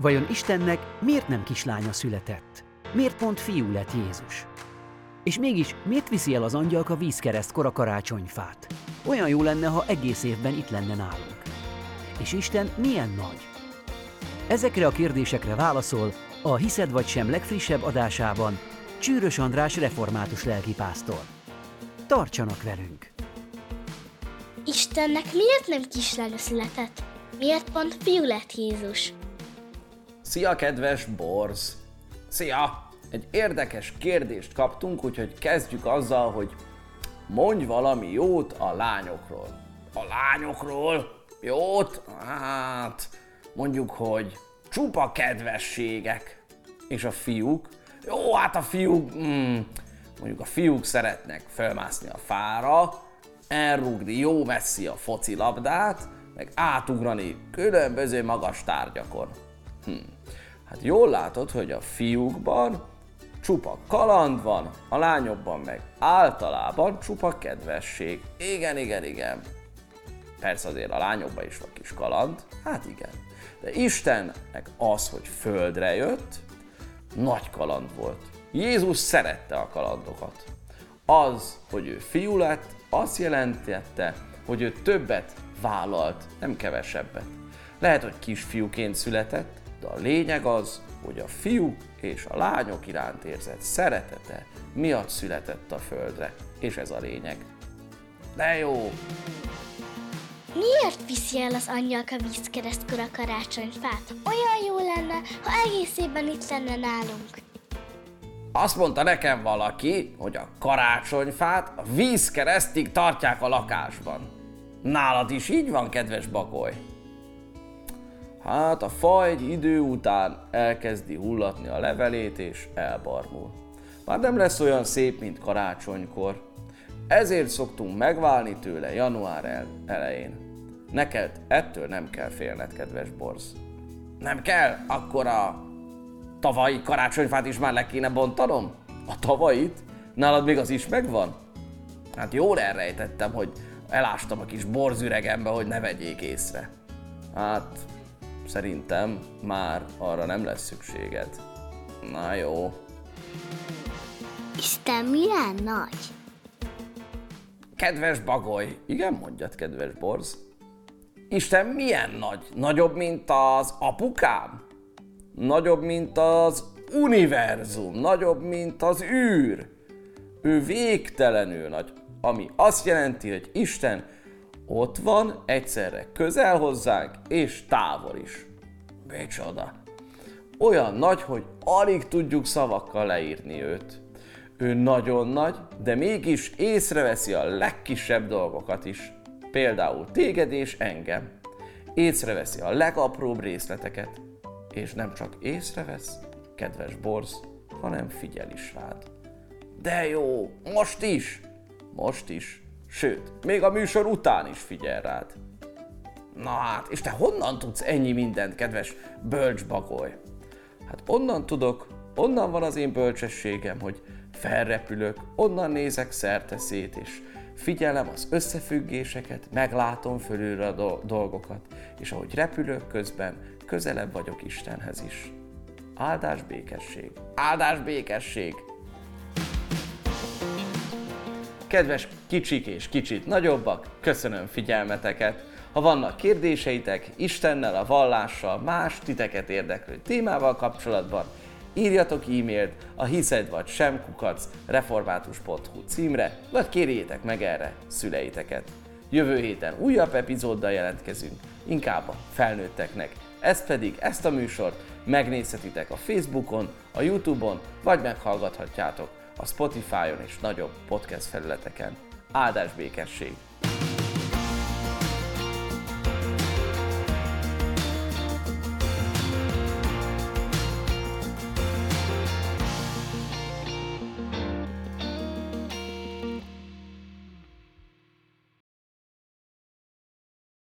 Vajon Istennek miért nem kislánya született? Miért pont fiú lett Jézus? És mégis miért viszi el az angyalka vízkeresztkor a karácsonyfát? Olyan jó lenne, ha egész évben itt lenne nálunk. És Isten milyen nagy? Ezekre a kérdésekre válaszol a Hiszed vagy sem legfrissebb adásában Csűrös András református lelkipásztor. Tartsanak velünk! Istennek miért nem kislánya született? Miért pont fiú lett Jézus? Szia, kedves Borz! Szia! Egy érdekes kérdést kaptunk, úgyhogy kezdjük azzal, hogy mondj valami jót a lányokról. A lányokról? Jót? Hát, mondjuk, hogy csupa kedvességek. És a fiúk? Jó, hát a fiúk, mm, mondjuk a fiúk szeretnek felmászni a fára, elrúgni jó messzi a focilabdát, meg átugrani különböző magas tárgyakon. Hm. Hát jól látod, hogy a fiúkban csupa kaland van, a lányokban meg általában csupa kedvesség. Igen, igen, igen. Persze azért a lányokban is van kis kaland, hát igen. De Istennek az, hogy földre jött, nagy kaland volt. Jézus szerette a kalandokat. Az, hogy ő fiú lett, azt jelentette, hogy ő többet vállalt, nem kevesebbet. Lehet, hogy kisfiúként született, a lényeg az, hogy a fiú és a lányok iránt érzett szeretete miatt született a földre, és ez a lényeg. De jó! Miért viszi el az angyalka vízkeresztkor a karácsonyfát? Olyan jó lenne, ha egész évben itt lenne nálunk. Azt mondta nekem valaki, hogy a karácsonyfát a vízkeresztig tartják a lakásban. Nálad is így van, kedves bagoly? Hát a fa egy idő után elkezdi hullatni a levelét és elbarmul. Már nem lesz olyan szép, mint karácsonykor. Ezért szoktunk megválni tőle január elején. Neked ettől nem kell félned, kedves borz. Nem kell? Akkor a tavalyi karácsonyfát is már le kéne bontanom? A tavait? Nálad még az is megvan? Hát jól elrejtettem, hogy elástam a kis borzüregembe, hogy ne vegyék észre. Hát, szerintem már arra nem lesz szükséged. Na jó. Isten milyen nagy? Kedves bagoly, igen mondjad, kedves borz. Isten milyen nagy? Nagyobb, mint az apukám? Nagyobb, mint az univerzum? Nagyobb, mint az űr? Ő végtelenül nagy, ami azt jelenti, hogy Isten ott van, egyszerre közel hozzánk, és távol is. Micsoda! Olyan nagy, hogy alig tudjuk szavakkal leírni őt. Ő nagyon nagy, de mégis észreveszi a legkisebb dolgokat is. Például téged és engem. Észreveszi a legapróbb részleteket. És nem csak észrevesz, kedves borz, hanem figyel is rád. De jó, most is! Most is. Sőt, még a műsor után is figyel rád. Na hát, és te honnan tudsz ennyi mindent, kedves bölcsbagoly? Hát onnan tudok, onnan van az én bölcsességem, hogy felrepülök, onnan nézek szerte szét, és figyelem az összefüggéseket, meglátom fölülre a dolgokat, és ahogy repülök közben, közelebb vagyok Istenhez is. Áldás békesség! Áldás békesség! Kedves kicsik és kicsit nagyobbak, köszönöm figyelmeteket! Ha vannak kérdéseitek Istennel, a vallással, más titeket érdeklő témával kapcsolatban, írjatok e-mailt a hiszed vagy sem kukac református.hu címre, vagy kérjétek meg erre szüleiteket. Jövő héten újabb epizóddal jelentkezünk, inkább a felnőtteknek. Ezt pedig, ezt a műsort megnézhetitek a Facebookon, a Youtube-on, vagy meghallgathatjátok a Spotify-on és nagyobb podcast felületeken. Áldás békesség!